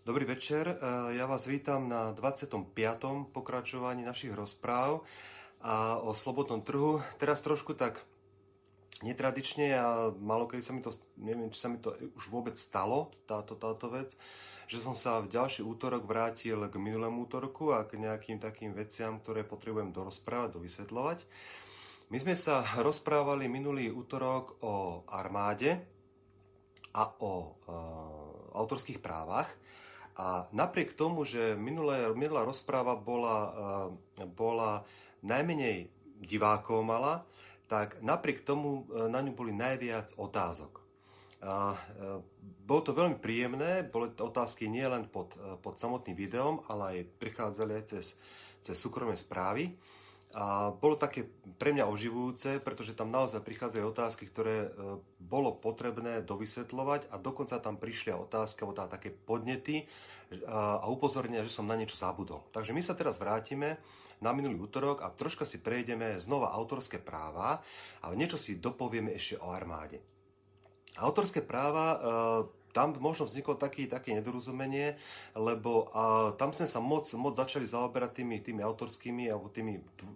Dobrý večer, e, ja vás vítam na 25. pokračovaní našich rozpráv a o slobodnom trhu. Teraz trošku tak netradične a malo kedy sa mi to, neviem, či sa mi to už vôbec stalo, táto, táto vec, že som sa v ďalší útorok vrátil k minulému útorku a k nejakým takým veciam, ktoré potrebujem dorozprávať, dovysvetľovať. My sme sa rozprávali minulý útorok o armáde a o e, autorských právach. A napriek tomu, že minulé, minulá rozpráva bola, eh, bola najmenej divákov mala, tak napriek tomu eh, na ňu boli najviac otázok. A eh, bolo to veľmi príjemné, boli otázky nielen pod, pod samotným videom, ale aj prichádzali aj cez, cez súkromné správy. A bolo také pre mňa oživujúce, pretože tam naozaj prichádzajú otázky, ktoré e, bolo potrebné dovysvetľovať a dokonca tam prišli otázky alebo také podnety a upozornenia, že som na niečo zabudol. Takže my sa teraz vrátime na minulý útorok a troška si prejdeme znova autorské práva a niečo si dopovieme ešte o armáde. Autorské práva e, tam možno vzniklo taký, také nedorozumenie, lebo a, tam sme sa moc, moc začali zaoberať tými, tými autorskými alebo tými t-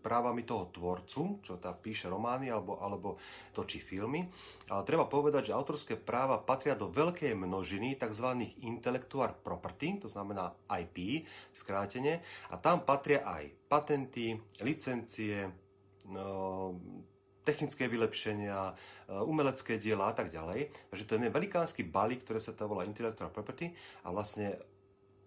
právami toho tvorcu, čo tá píše romány alebo, alebo točí filmy. Ale treba povedať, že autorské práva patria do veľkej množiny tzv. intellectual property, to znamená IP, skrátene, a tam patria aj patenty, licencie, no, technické vylepšenia, e, umelecké diela a tak ďalej. Takže to je velikánsky balík, ktoré sa to volá Intellectual Property a vlastne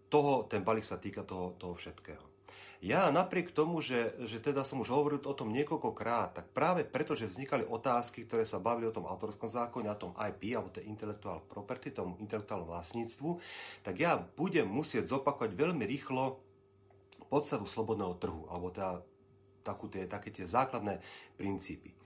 toho, ten balík sa týka toho, toho všetkého. Ja napriek tomu, že, že teda som už hovoril o tom niekoľkokrát, tak práve preto, že vznikali otázky, ktoré sa bavili o tom autorskom zákone, o tom IP, alebo tej intellectual property, tomu intelektuálnom vlastníctvu, tak ja budem musieť zopakovať veľmi rýchlo podstatu slobodného trhu, alebo teda takú tie, také tie základné princípy.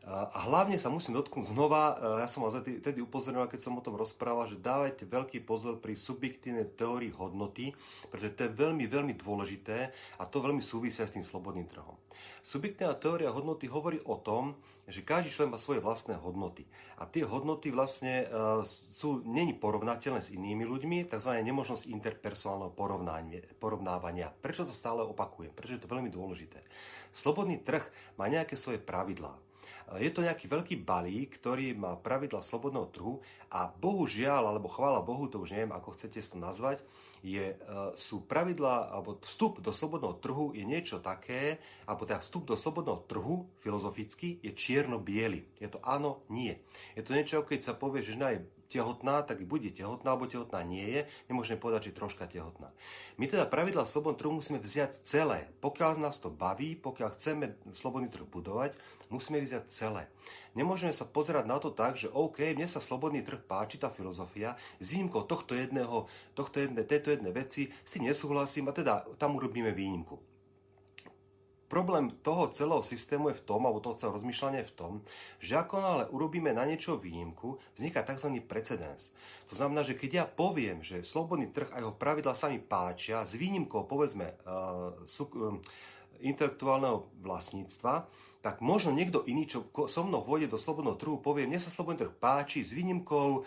A hlavne sa musím dotknúť znova, ja som vás tedy upozornil, keď som o tom rozprával, že dávajte veľký pozor pri subjektívnej teórii hodnoty, pretože to je veľmi, veľmi dôležité a to veľmi súvisia s tým slobodným trhom. Subjektívna teória hodnoty hovorí o tom, že každý človek má svoje vlastné hodnoty. A tie hodnoty vlastne uh, sú, není porovnateľné s inými ľuďmi, tzv. nemožnosť interpersonálneho porovnávania. Prečo to stále opakujem? Prečo je to veľmi dôležité? Slobodný trh má nejaké svoje pravidlá. Je to nejaký veľký balík, ktorý má pravidla slobodného trhu a bohužiaľ, alebo chvála Bohu, to už neviem, ako chcete to nazvať, je, e, sú pravidla, alebo vstup do slobodného trhu je niečo také, alebo teda vstup do slobodného trhu filozoficky je čierno-biely. Je to áno, nie. Je to niečo, keď sa povie, že žena je tehotná, tak bude tehotná, alebo tehotná nie je. Nemôžeme povedať, že troška tehotná. My teda pravidla slobodného trhu musíme vziať celé. Pokiaľ nás to baví, pokiaľ chceme slobodný trh budovať, musíme vziať celé. Nemôžeme sa pozerať na to tak, že OK, mne sa slobodný trh páči, tá filozofia, s výnimkou tohto jedného, tohto jedne, tejto jednej veci, s tým nesúhlasím a teda tam urobíme výnimku. Problém toho celého systému je v tom, alebo toho celého rozmýšľania je v tom, že ako náhle urobíme na niečo výnimku, vzniká tzv. precedens. To znamená, že keď ja poviem, že slobodný trh a jeho pravidla sa mi páčia, s výnimkou povedzme uh, sú, uh, intelektuálneho vlastníctva, tak možno niekto iný, čo so mnou vôjde do slobodného trhu, povie, mne sa slobodný trh páči s výnimkou uh,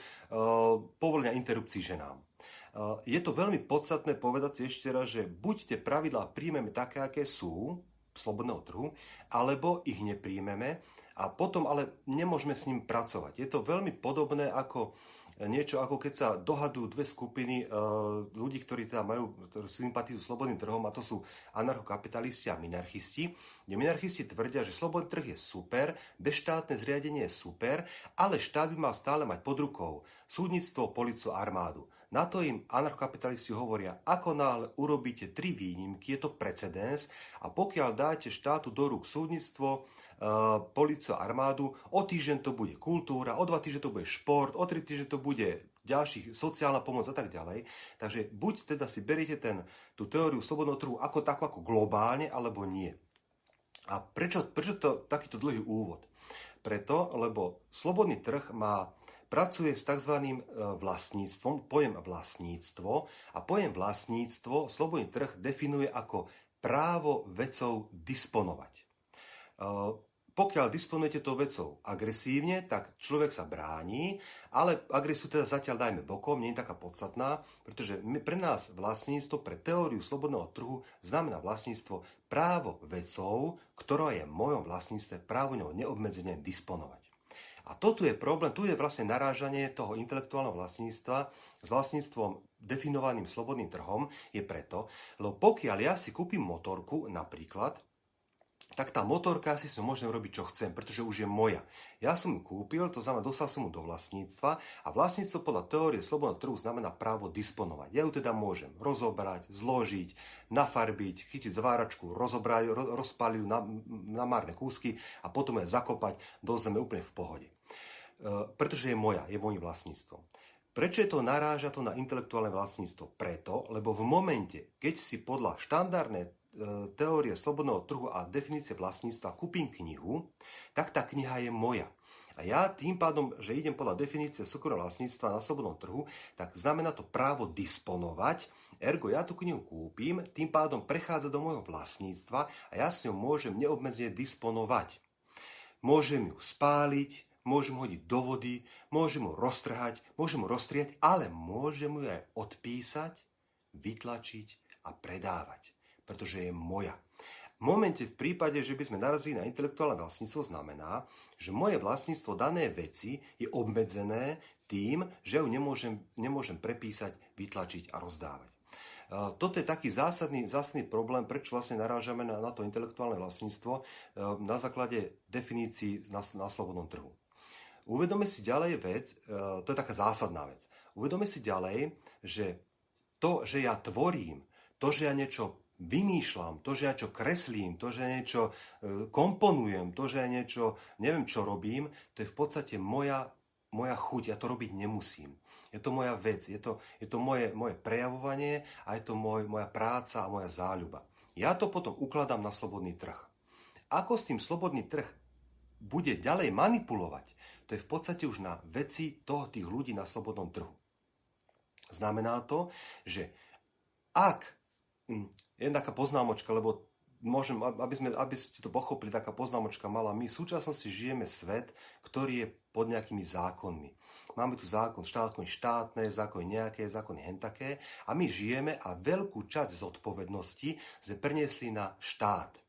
povolenia interrupcií ženám. Uh, je to veľmi podstatné povedať si ešte raz, že buď tie pravidlá príjmeme také, aké sú, slobodného trhu, alebo ich nepríjmeme a potom ale nemôžeme s ním pracovať. Je to veľmi podobné ako niečo, ako keď sa dohadujú dve skupiny e, ľudí, ktorí teda majú sympatiu s slobodným trhom, a to sú anarchokapitalisti a minarchisti, kde minarchisti tvrdia, že slobodný trh je super, bezštátne zriadenie je super, ale štát by mal stále mať pod rukou súdnictvo, policiu armádu. Na to im anarchokapitalisti hovoria, ako náhle urobíte tri výnimky, je to precedens a pokiaľ dáte štátu do rúk súdnictvo, uh, policiu a armádu, o týždeň to bude kultúra, o dva týždne to bude šport, o tri týždne to bude ďalších sociálna pomoc a tak ďalej. Takže buď teda si beriete ten, tú teóriu slobodného trhu ako takú ako globálne, alebo nie. A prečo, prečo to takýto dlhý úvod? Preto, lebo slobodný trh má pracuje s tzv. E, vlastníctvom, pojem vlastníctvo a pojem vlastníctvo slobodný trh definuje ako právo vecou disponovať. E, pokiaľ disponujete to vecou agresívne, tak človek sa bráni, ale agresiu teda zatiaľ dajme bokom, nie je taká podstatná, pretože pre nás vlastníctvo, pre teóriu slobodného trhu znamená vlastníctvo právo vecov, ktorá je v mojom vlastníctve, právo ňou neobmedzene disponovať. A toto je problém, tu je vlastne narážanie toho intelektuálneho vlastníctva s vlastníctvom definovaným slobodným trhom, je preto, lebo pokiaľ ja si kúpim motorku napríklad, tak tá motorka si som môžem robiť, čo chcem, pretože už je moja. Ja som ju kúpil, to znamená, dostal som ju do vlastníctva a vlastníctvo podľa teórie slobodného trhu znamená právo disponovať. Ja ju teda môžem rozobrať, zložiť, nafarbiť, chytiť zváračku, rozobrať, rozpaliť ju na, na márne kúsky a potom ju zakopať do zeme úplne v pohode. E, pretože je moja, je môjim vlastníctvom. Prečo je to naráža to na intelektuálne vlastníctvo? Preto, lebo v momente, keď si podľa štandardnej E, teórie slobodného trhu a definície vlastníctva kúpim knihu, tak tá kniha je moja. A ja tým pádom, že idem podľa definície súkromného vlastníctva na slobodnom trhu, tak znamená to právo disponovať. Ergo, ja tú knihu kúpim, tým pádom prechádza do môjho vlastníctva a ja s ňou môžem neobmedzne disponovať. Môžem ju spáliť, môžem hodiť do vody, môžem ju roztrhať, môžem ju roztriať, ale môžem ju aj odpísať, vytlačiť a predávať pretože je moja. V momente, v prípade, že by sme narazili na intelektuálne vlastníctvo, znamená, že moje vlastníctvo dané veci je obmedzené tým, že ju nemôžem, nemôžem prepísať, vytlačiť a rozdávať. Toto je taký zásadný, zásadný problém, prečo vlastne narážame na, na to intelektuálne vlastníctvo e, na základe definícií na, na slobodnom trhu. Uvedome si ďalej vec, e, to je taká zásadná vec. Uvedome si ďalej, že to, že ja tvorím, to, že ja niečo vymýšľam, to, že ja čo kreslím, to, že niečo e, komponujem, to, že ja niečo, neviem čo robím, to je v podstate moja, moja chuť, ja to robiť nemusím. Je to moja vec, je to, je to moje, moje prejavovanie a je to môj, moja práca a moja záľuba. Ja to potom ukladám na slobodný trh. Ako s tým slobodný trh bude ďalej manipulovať, to je v podstate už na veci toho tých ľudí na slobodnom trhu. Znamená to, že ak hm, jedna taká poznámočka, lebo môžem, aby, sme, aby ste to pochopili, taká poznámočka mala. My v súčasnosti žijeme svet, ktorý je pod nejakými zákonmi. Máme tu zákon štátne, štátne, zákony nejaké, zákony hentaké a my žijeme a veľkú časť zodpovednosti sme preniesli na štát.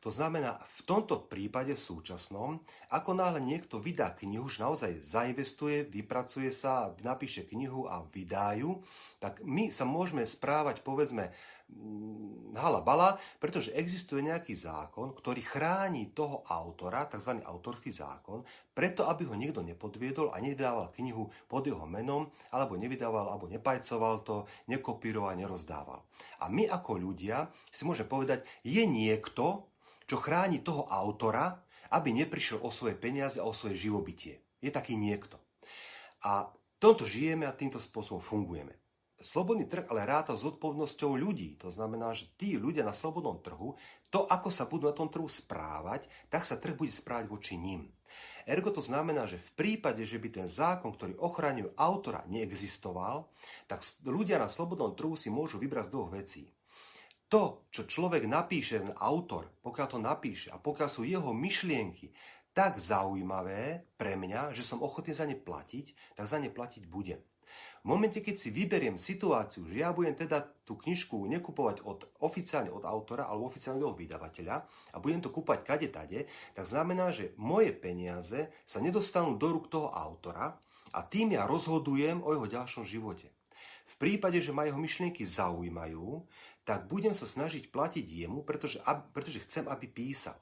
To znamená, v tomto prípade súčasnom, ako náhle niekto vydá knihu, už naozaj zainvestuje, vypracuje sa, napíše knihu a vydajú, tak my sa môžeme správať, povedzme, mm, hala bala, pretože existuje nejaký zákon, ktorý chráni toho autora, tzv. autorský zákon, preto, aby ho niekto nepodviedol a nedával knihu pod jeho menom, alebo nevydával, alebo nepajcoval to, nekopíroval, nerozdával. A my ako ľudia si môžeme povedať, je niekto, čo chráni toho autora, aby neprišiel o svoje peniaze a o svoje živobytie. Je taký niekto. A tomto žijeme a týmto spôsobom fungujeme. Slobodný trh ale ráta s odpovednosťou ľudí. To znamená, že tí ľudia na slobodnom trhu, to, ako sa budú na tom trhu správať, tak sa trh bude správať voči ním. Ergo to znamená, že v prípade, že by ten zákon, ktorý ochraňuje autora, neexistoval, tak ľudia na slobodnom trhu si môžu vybrať z dvoch vecí to, čo človek napíše, ten autor, pokiaľ to napíše a pokiaľ sú jeho myšlienky tak zaujímavé pre mňa, že som ochotný za ne platiť, tak za ne platiť budem. V momente, keď si vyberiem situáciu, že ja budem teda tú knižku nekupovať od, oficiálne od autora alebo oficiálne od vydavateľa a budem to kúpať kade tade, tak znamená, že moje peniaze sa nedostanú do rúk toho autora a tým ja rozhodujem o jeho ďalšom živote. V prípade, že ma jeho myšlienky zaujímajú, tak budem sa snažiť platiť jemu, pretože, pretože chcem, aby písal.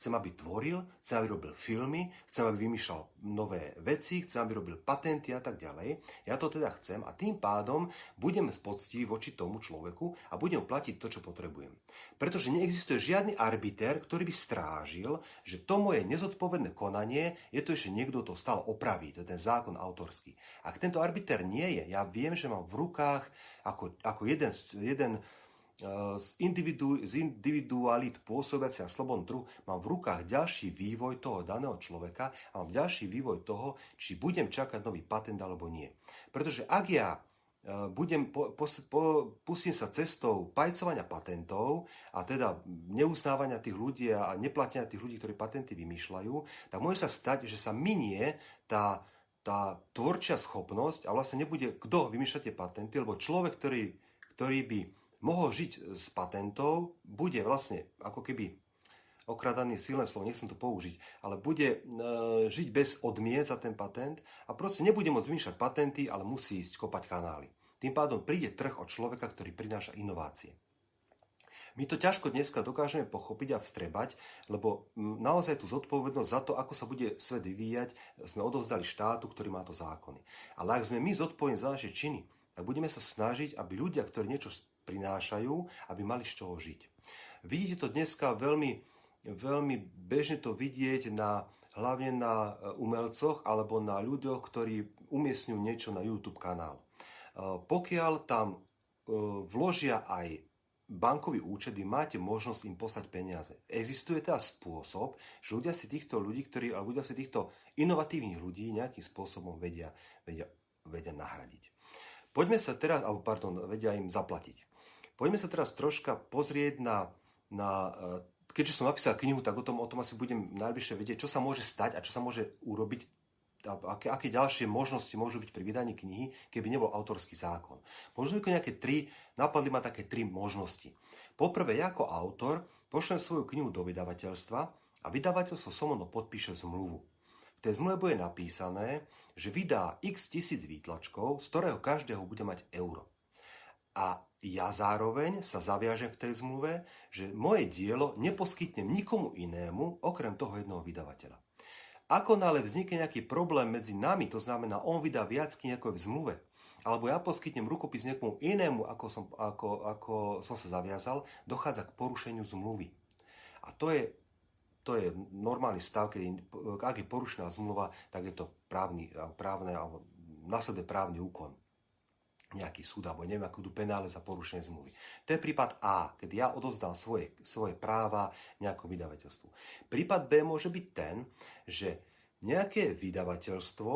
Chcem, aby tvoril, chcem, aby robil filmy, chcem, aby vymýšľal nové veci, chcem, aby robil patenty a tak ďalej. Ja to teda chcem a tým pádom budem spoctivý voči tomu človeku a budem platiť to, čo potrebujem. Pretože neexistuje žiadny arbiter, ktorý by strážil, že to moje nezodpovedné konanie je to ešte niekto to stále opraví, to je ten zákon autorský. Ak tento arbiter nie je, ja viem, že mám v rukách ako, ako jeden, jeden z, individu, z individualit pôsobiacia na slobodnom trhu mám v rukách ďalší vývoj toho daného človeka a mám ďalší vývoj toho, či budem čakať nový patent alebo nie. Pretože ak ja budem, po, po, po, pustím sa cestou pajcovania patentov a teda neuznávania tých ľudí a neplatenia tých ľudí, ktorí patenty vymýšľajú, tak môže sa stať, že sa minie tá, tá tvorčia schopnosť a vlastne nebude kto vymýšľať tie patenty, lebo človek, ktorý, ktorý by mohol žiť z patentov, bude vlastne ako keby okradaný silné slovo, nechcem to použiť, ale bude e, žiť bez odmien za ten patent a proste nebude môcť vymýšľať patenty, ale musí ísť kopať kanály. Tým pádom príde trh od človeka, ktorý prináša inovácie. My to ťažko dneska dokážeme pochopiť a vstrebať, lebo naozaj tú zodpovednosť za to, ako sa bude svet vyvíjať, sme odovzdali štátu, ktorý má to zákony. Ale ak sme my zodpovední za naše činy, tak budeme sa snažiť, aby ľudia, ktorí niečo prinášajú, aby mali z čoho žiť. Vidíte to dneska veľmi veľmi bežne to vidieť na, hlavne na e, umelcoch alebo na ľuďoch, ktorí umiestňujú niečo na YouTube kanál. E, pokiaľ tam e, vložia aj bankový účet, máte možnosť im poslať peniaze. Existuje teda spôsob, že ľudia si týchto ľudí, ktorí, alebo ľudia si týchto inovatívnych ľudí nejakým spôsobom vedia, vedia, vedia nahradiť. Poďme sa teraz, alebo pardon, vedia im zaplatiť. Poďme sa teraz troška pozrieť na, na keďže som napísal knihu, tak o tom, o tom asi budem najbližšie vedieť, čo sa môže stať a čo sa môže urobiť, aké, aké ďalšie možnosti môžu byť pri vydaní knihy, keby nebol autorský zákon. Možno nejaké tri, napadli ma také tri možnosti. Poprvé, ja ako autor pošlem svoju knihu do vydavateľstva a vydavateľstvo so mnou podpíše zmluvu. V tej zmluve bude napísané, že vydá x tisíc výtlačkov, z ktorého každého bude mať euro. A ja zároveň sa zaviažem v tej zmluve, že moje dielo neposkytnem nikomu inému, okrem toho jednoho vydavateľa. Ako nále vznikne nejaký problém medzi nami, to znamená, on vydá viac kníh ako v zmluve, alebo ja poskytnem rukopis niekomu inému, ako som, ako, ako som sa zaviazal, dochádza k porušeniu zmluvy. A to je, to je normálny stav, keď ak je porušená zmluva, tak je to právny, právne, alebo následuje právny úkon nejaký súd, alebo neviem, akú tu penále za porušenie zmluvy. To je prípad A, keď ja odovzdám svoje, svoje práva nejakému vydavateľstvu. Prípad B môže byť ten, že nejaké vydavateľstvo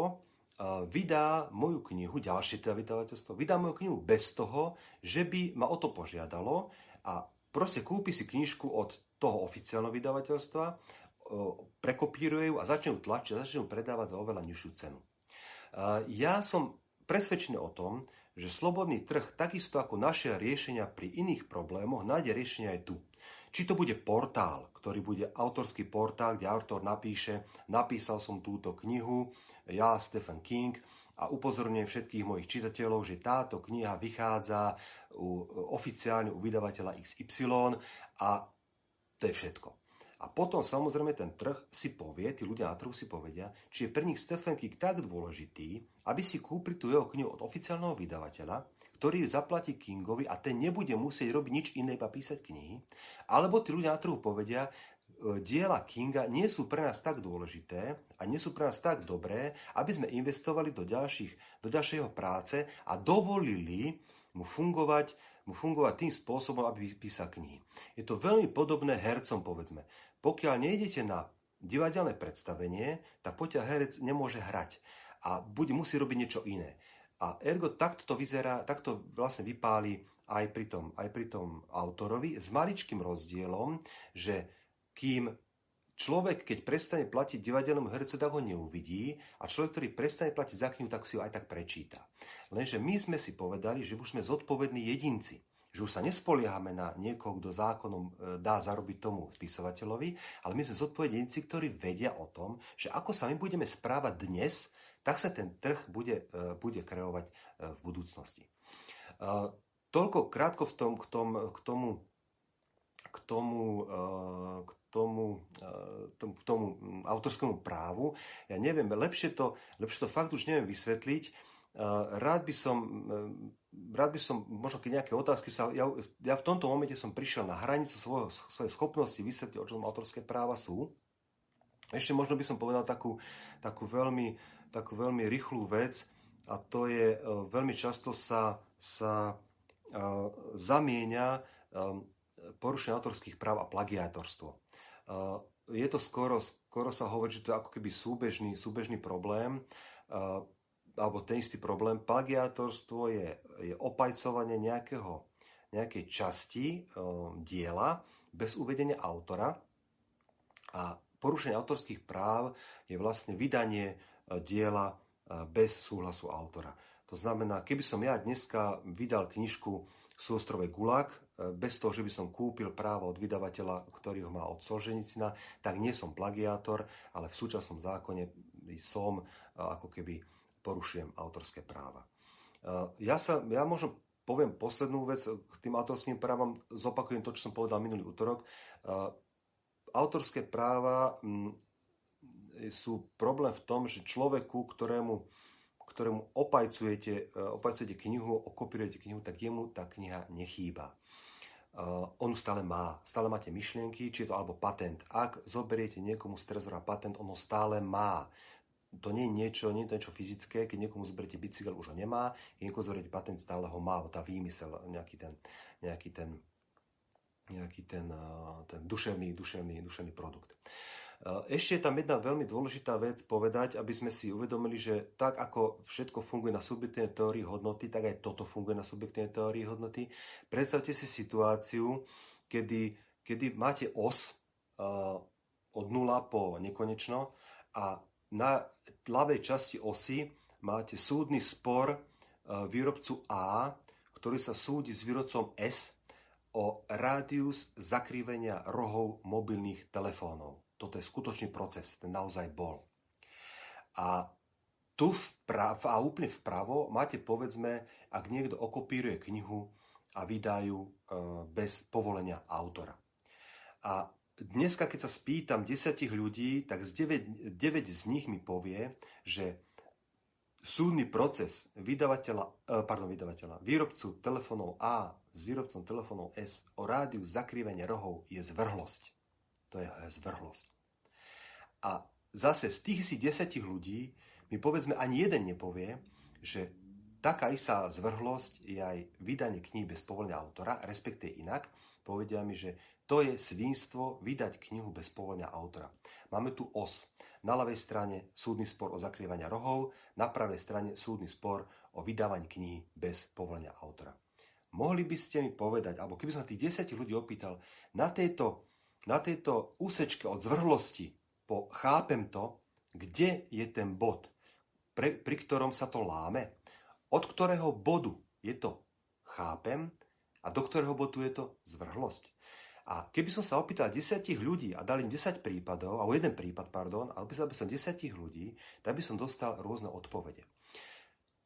vydá moju knihu, ďalšie teda vydavateľstvo, vydá moju knihu bez toho, že by ma o to požiadalo a proste kúpi si knižku od toho oficiálneho vydavateľstva, prekopíruje ju a začne ju tlačiť začne ju predávať za oveľa nižšiu cenu. Ja som presvedčený o tom, že slobodný trh, takisto ako naše riešenia pri iných problémoch, nájde riešenia aj tu. Či to bude portál, ktorý bude autorský portál, kde autor napíše, napísal som túto knihu, ja, Stephen King, a upozorňujem všetkých mojich čitateľov, že táto kniha vychádza u, oficiálne u vydavateľa XY a to je všetko. A potom samozrejme ten trh si povie, tí ľudia na trhu si povedia, či je pre nich Stephen King tak dôležitý, aby si kúpili tú jeho knihu od oficiálneho vydavateľa, ktorý zaplatí Kingovi a ten nebude musieť robiť nič iné, iba písať knihy. Alebo tí ľudia na trhu povedia, e, diela Kinga nie sú pre nás tak dôležité a nie sú pre nás tak dobré, aby sme investovali do, ďalších, do ďalšieho práce a dovolili mu fungovať, mu fungovať tým spôsobom, aby písal knihy. Je to veľmi podobné hercom, povedzme. Pokiaľ nejdete na divadelné predstavenie, tak poďa herec nemôže hrať a bude, musí robiť niečo iné. A ergo takto to vyzerá, takto vlastne vypáli aj pri tom, aj pri tom autorovi s maličkým rozdielom, že kým človek, keď prestane platiť divadelnému hercu, tak ho neuvidí a človek, ktorý prestane platiť za knihu, tak si ho aj tak prečíta. Lenže my sme si povedali, že už sme zodpovední jedinci že už sa nespoliehame na niekoho, kto zákonom e, dá zarobiť tomu spisovateľovi, ale my sme zodpovedníci, ktorí vedia o tom, že ako sa my budeme správať dnes, tak sa ten trh bude, e, bude kreovať e, v budúcnosti. Toľko krátko v tom, k, tom, k tomu, k tomu, k tomu, k tomu autorskému právu. Ja neviem, lepšie to, lepšie to fakt už neviem vysvetliť. Rád by som rád by som, možno keď nejaké otázky sa, ja, ja v tomto momente som prišiel na hranicu svojho, svojej schopnosti vysvetliť, o čom autorské práva sú. Ešte možno by som povedal takú, takú, veľmi, takú veľmi rýchlu vec a to je, e, veľmi často sa, sa uh, zamieňa um, porušenie autorských práv a plagiátorstvo. Je to skoro, skoro sa hovorí, že to je ako keby súbežný, súbežný problém. Alebo ten istý problém. Plagiátorstvo je, je opajcovanie nejakého, nejakej časti e, diela bez uvedenia autora a porušenie autorských práv je vlastne vydanie e, diela e, bez súhlasu autora. To znamená, keby som ja dneska vydal knižku Sústrove Gulag, e, bez toho, že by som kúpil právo od vydavateľa, ktorý ho má od Solženicina, tak nie som plagiátor, ale v súčasnom zákone som ako keby porušujem autorské práva. Ja, sa, ja možno poviem poslednú vec k tým autorským právam, zopakujem to, čo som povedal minulý útorok. Autorské práva mm, sú problém v tom, že človeku, ktorému, ktorému opajcujete, opajcujete knihu, okopírujete knihu, tak jemu tá kniha nechýba. On stále má. Stále máte myšlienky, či je to alebo patent. Ak zoberiete niekomu z trezora patent, ono stále má to nie je niečo, nie je to niečo fyzické, keď niekomu zoberiete bicykel, už ho nemá, keď niekomu zoberiete patent, stále ho má, tá výmysel, nejaký ten, nejaký ten, nejaký ten, ten duševný, duševný, duševný produkt. Ešte je tam jedna veľmi dôležitá vec povedať, aby sme si uvedomili, že tak ako všetko funguje na subjektívnej teórii hodnoty, tak aj toto funguje na subjektívnej teórii hodnoty. Predstavte si situáciu, kedy, kedy máte os uh, od nula po nekonečno a na ľavej časti osy máte súdny spor e, výrobcu A, ktorý sa súdi s výrobcom S o rádius zakrivenia rohov mobilných telefónov. Toto je skutočný proces, ten naozaj bol. A tu vpravo, a úplne vpravo máte povedzme, ak niekto okopíruje knihu a vydajú e, bez povolenia autora. A dneska, keď sa spýtam desiatich ľudí, tak z 9, 9 z nich mi povie, že súdny proces vydavateľa, eh, pardon, vydavateľa, výrobcu telefónov A s výrobcom telefónov S o rádiu zakrývania rohov je zvrhlosť. To je zvrhlosť. A zase z tých si desiatich ľudí mi povedzme ani jeden nepovie, že taká istá zvrhlosť je aj vydanie kníh bez povolenia autora, respektíve inak, povedia mi, že to je svinstvo vydať knihu bez povolenia autora. Máme tu os. Na ľavej strane súdny spor o zakrývania rohov, na pravej strane súdny spor o vydávaní knihy bez povolenia autora. Mohli by ste mi povedať, alebo keby som tých 10 ľudí opýtal, na tejto, na tejto úsečke od zvrhlosti po chápem to, kde je ten bod, pre, pri ktorom sa to láme, od ktorého bodu je to chápem a do ktorého bodu je to zvrhlosť. A keby som sa opýtal 10 ľudí a dal im 10 prípadov, alebo jeden prípad, pardon, a opýtal by som 10 ľudí, tak by som dostal rôzne odpovede.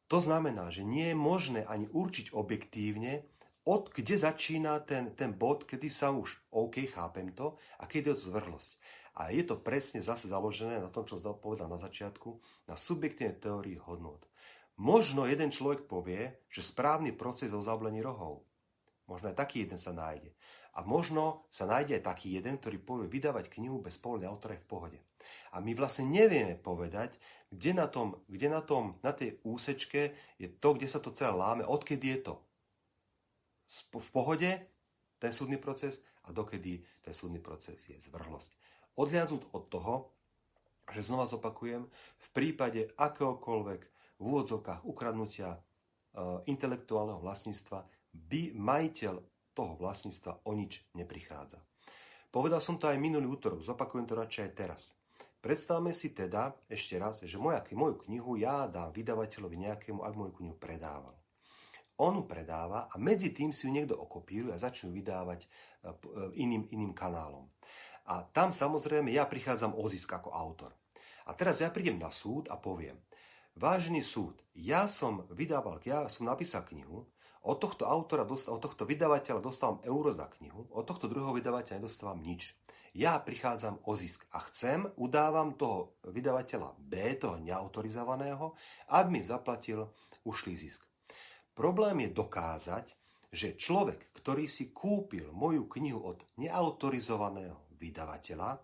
To znamená, že nie je možné ani určiť objektívne, od kde začína ten, ten bod, kedy sa už OK, chápem to, a keď je to zvrhlosť. A je to presne zase založené na tom, čo som povedal na začiatku, na subjektívnej teórii hodnot. Možno jeden človek povie, že správny proces o zablení rohov. Možno aj taký jeden sa nájde. A možno sa nájde aj taký jeden, ktorý povie vydávať knihu bez povolenia autora v pohode. A my vlastne nevieme povedať, kde na, tom, kde na, tom, na tej úsečke je to, kde sa to celé láme, odkedy je to v pohode ten súdny proces a dokedy ten súdny proces je zvrhlosť. Odhľadnúť od toho, že znova zopakujem, v prípade akéhokoľvek v úvodzovkách ukradnutia e, intelektuálneho vlastníctva by majiteľ toho vlastníctva o nič neprichádza. Povedal som to aj minulý útorok, zopakujem to radšej aj teraz. Predstavme si teda ešte raz, že moja, moju knihu ja dám vydavateľovi nejakému, ak moju knihu predával. On ju predáva a medzi tým si ju niekto okopíruje a začne vydávať e, e, iným, iným kanálom. A tam samozrejme ja prichádzam o zisk ako autor. A teraz ja prídem na súd a poviem, vážený súd, ja som vydával, ja som napísal knihu, od tohto autora, od tohto vydavateľa dostávam euro za knihu, od tohto druhého vydavateľa nedostávam nič. Ja prichádzam o zisk a chcem, udávam toho vydavateľa B, toho neautorizovaného, aby mi zaplatil ušlý zisk. Problém je dokázať, že človek, ktorý si kúpil moju knihu od neautorizovaného vydavateľa,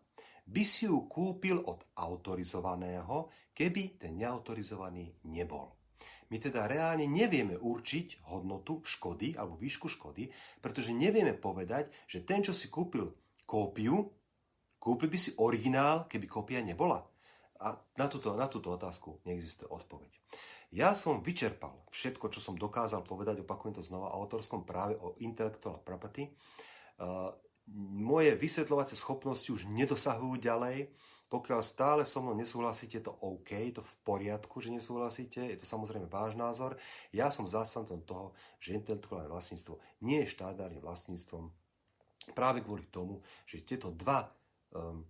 by si ju kúpil od autorizovaného, keby ten neautorizovaný nebol. My teda reálne nevieme určiť hodnotu škody alebo výšku škody, pretože nevieme povedať, že ten, čo si kúpil kópiu, kúpil by si originál, keby kópia nebola. A na túto, na túto otázku neexistuje odpoveď. Ja som vyčerpal všetko, čo som dokázal povedať, opakujem to znova, o autorskom práve, o intellectual property. Moje vysvetľovacie schopnosti už nedosahujú ďalej. Pokiaľ stále so mnou nesúhlasíte, je to OK, je to v poriadku, že nesúhlasíte, je to samozrejme váš názor. Ja som zástancom toho, že intelektuálne vlastníctvo nie je štátnym vlastníctvom práve kvôli tomu, že tieto dva um,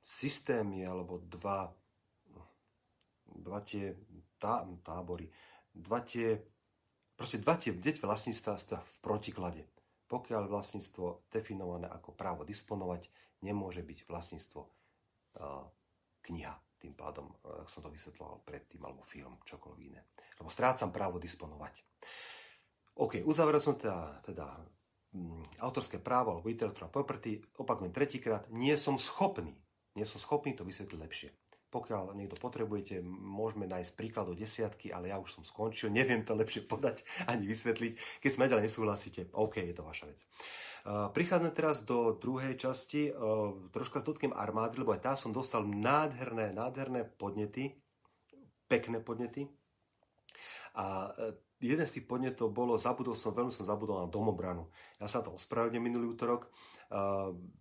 systémy alebo dva, dva tie tá, tábory, dva tie, proste dva tie deť vlastníctva stoja v protiklade. Pokiaľ vlastníctvo definované ako právo disponovať, nemôže byť vlastníctvo kniha. Tým pádom, ak som to vysvetloval predtým, alebo film, čokoľvek iné. Lebo strácam právo disponovať. OK, uzavrel som teda, teda um, autorské právo alebo intellectual property, opakujem tretíkrát, nie som schopný, nie som schopný to vysvetliť lepšie. Pokiaľ niekto potrebujete, môžeme nájsť príklad do desiatky, ale ja už som skončil, neviem to lepšie podať ani vysvetliť. Keď sme ďalej nesúhlasíte, OK, je to vaša vec. Uh, prichádzam teraz do druhej časti, troška s dotknem armády, lebo aj tá som dostal nádherné, nádherné podnety, pekné podnety. A uh, jeden z tých podnetov bolo, zabudol som, veľmi som zabudol na domobranu. Ja sa to ospravedlňujem minulý útorok.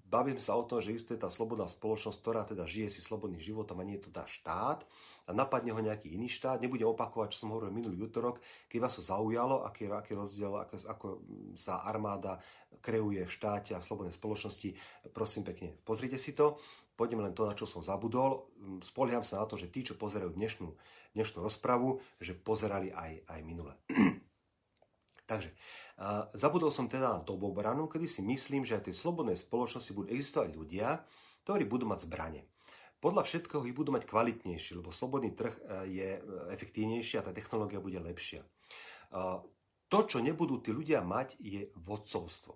Bavím sa o tom, že isto je tá slobodná spoločnosť, ktorá teda žije si slobodným životom a nie je to tá štát a napadne ho nejaký iný štát. Nebudem opakovať, čo som hovoril minulý útorok. Keď vás to zaujalo, aký, aký rozdiel, ako, ako sa armáda kreuje v štáte a v slobodnej spoločnosti, prosím pekne, pozrite si to. Poďme len to, na čo som zabudol. Spolieham sa na to, že tí, čo pozerajú dnešnú, dnešnú rozpravu, že pozerali aj, aj minule. Takže, uh, zabudol som teda na dobobranu, kedy si myslím, že aj tej slobodnej spoločnosti budú existovať ľudia, ktorí budú mať zbranie. Podľa všetkého ich budú mať kvalitnejšie, lebo slobodný trh e, je e, efektívnejší a tá technológia bude lepšia. To, čo nebudú tí ľudia mať, je vodcovstvo.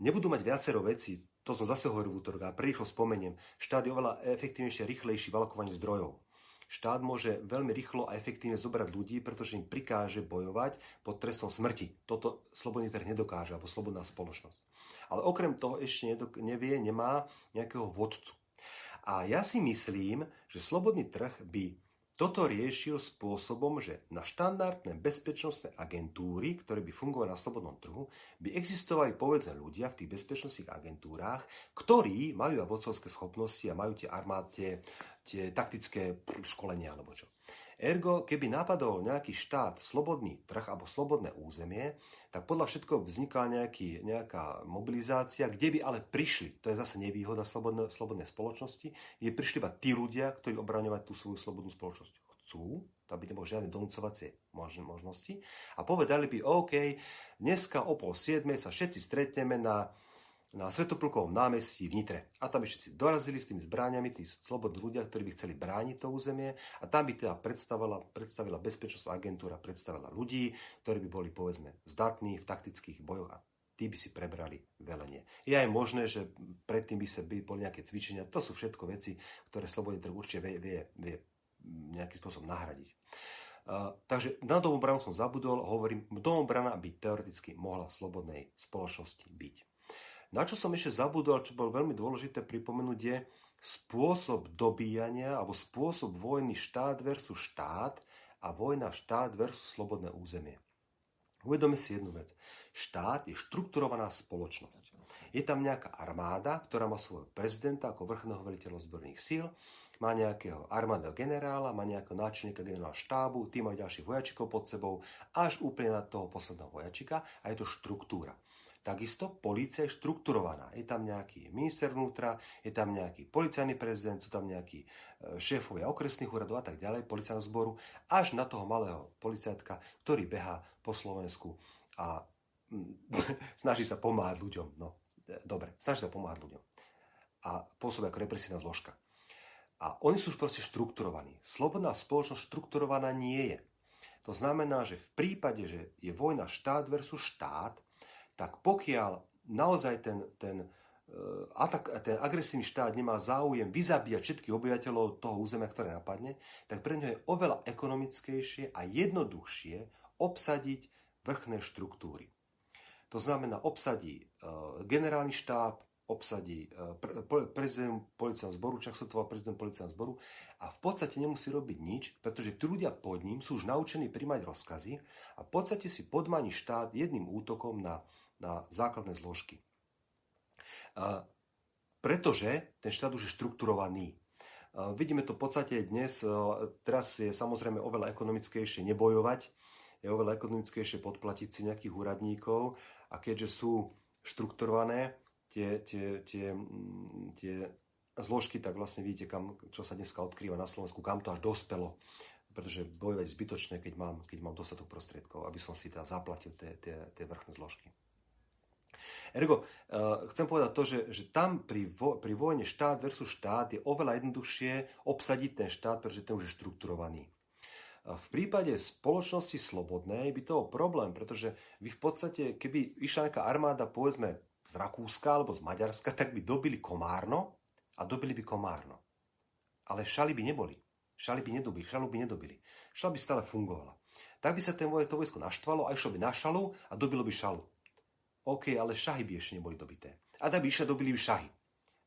Nebudú mať viacero veci, to som zase hovoril v útorok a prerýchlo spomeniem. Štát je oveľa efektívnejšie rýchlejší v alokovaní zdrojov štát môže veľmi rýchlo a efektívne zobrať ľudí, pretože im prikáže bojovať pod trestom smrti. Toto slobodný trh nedokáže, alebo slobodná spoločnosť. Ale okrem toho ešte nevie, nemá nejakého vodcu. A ja si myslím, že slobodný trh by toto riešil spôsobom, že na štandardné bezpečnostné agentúry, ktoré by fungovali na slobodnom trhu, by existovali povedzme ľudia v tých bezpečnostných agentúrách, ktorí majú aj vodcovské schopnosti a majú tie armády, tie taktické školenia alebo čo. Ergo, keby napadol nejaký štát, slobodný trh alebo slobodné územie, tak podľa všetkoho vznikla nejaký, nejaká mobilizácia, kde by ale prišli, to je zase nevýhoda slobodné, slobodnej spoločnosti, kde prišli iba tí ľudia, ktorí obraňovať tú svoju slobodnú spoločnosť chcú, aby nebolo žiadne donúcovacie možnosti a povedali by, OK, dneska o pol siedmej sa všetci stretneme na na Svetoplukovom námestí v Nitre. A tam by všetci dorazili s tými zbráňami, tí slobodní ľudia, ktorí by chceli brániť to územie a tam by teda predstavila, predstavila bezpečnostná agentúra, predstavila ľudí, ktorí by boli povedzme zdatní v taktických bojoch a tí by si prebrali velenie. Je aj možné, že predtým by sa by boli nejaké cvičenia. To sú všetko veci, ktoré slobodný trh určite vie, vie, vie nejakým spôsobom nahradiť. Uh, takže na domobranu som zabudol, hovorím, domobrana by teoreticky mohla v slobodnej spoločnosti byť. Na čo som ešte zabudol, čo bolo veľmi dôležité pripomenúť, je spôsob dobíjania alebo spôsob vojny štát versus štát a vojna štát versus slobodné územie. Uvedome si jednu vec. Štát je štrukturovaná spoločnosť. Je tam nejaká armáda, ktorá má svojho prezidenta ako vrchného veliteľa zbrojných síl, má nejakého armádneho generála, má nejakého náčelníka generála štábu, tým majú ďalších vojačikov pod sebou, až úplne na toho posledného vojačika a je to štruktúra. Takisto policia je štrukturovaná. Je tam nejaký minister vnútra, je tam nejaký policajný prezident, sú tam nejakí e, šéfovia okresných úradov a tak ďalej, policajného zboru, až na toho malého policajtka, ktorý beha po Slovensku a mm, snaží sa pomáhať ľuďom. No, e, dobre, snaží sa pomáhať ľuďom. A pôsobí ako represívna zložka. A oni sú už proste štrukturovaní. Slobodná spoločnosť štrukturovaná nie je. To znamená, že v prípade, že je vojna štát versus štát, tak pokiaľ naozaj ten, ten, e, atak, ten agresívny štát nemá záujem vyzabíjať všetkých obyvateľov toho územia, ktoré napadne, tak pre ňo je oveľa ekonomickejšie a jednoduchšie obsadiť vrchné štruktúry. To znamená, obsadí e, generálny štáb, obsadí e, pre, prezident policajného zboru, čak sa to prezident policajného zboru a v podstate nemusí robiť nič, pretože tí ľudia pod ním sú už naučení príjmať rozkazy a v podstate si podmaní štát jedným útokom na, na základné zložky. Pretože ten štát už je štrukturovaný. Vidíme to v podstate dnes, teraz je samozrejme oveľa ekonomickejšie nebojovať, je oveľa ekonomickejšie podplatiť si nejakých úradníkov a keďže sú štrukturované, tie, tie, tie, tie zložky, tak vlastne vidíte, kam, čo sa dneska odkrýva na Slovensku, kam to až dospelo. Pretože bojovať zbytočné, keď mám, keď mám dostatok prostriedkov, aby som si teda zaplatil tie, tie, tie vrchné zložky. Ergo, uh, chcem povedať to, že, že tam pri, vo, pri vojne štát versus štát je oveľa jednoduchšie obsadiť ten štát, pretože ten už je štrukturovaný. V prípade spoločnosti slobodnej by to bol problém, pretože vy v podstate, keby išla nejaká armáda, povedzme, z Rakúska alebo z Maďarska, tak by dobili Komárno a dobili by Komárno. Ale šali by neboli. Šali by nedobili, šalu by nedobili. Šala by stále fungovala. Tak by sa ten voj, to vojsko naštvalo a išlo by na šalu a dobilo by šalu. OK, ale šahy by ešte neboli dobité. A tak by išli dobili šahy.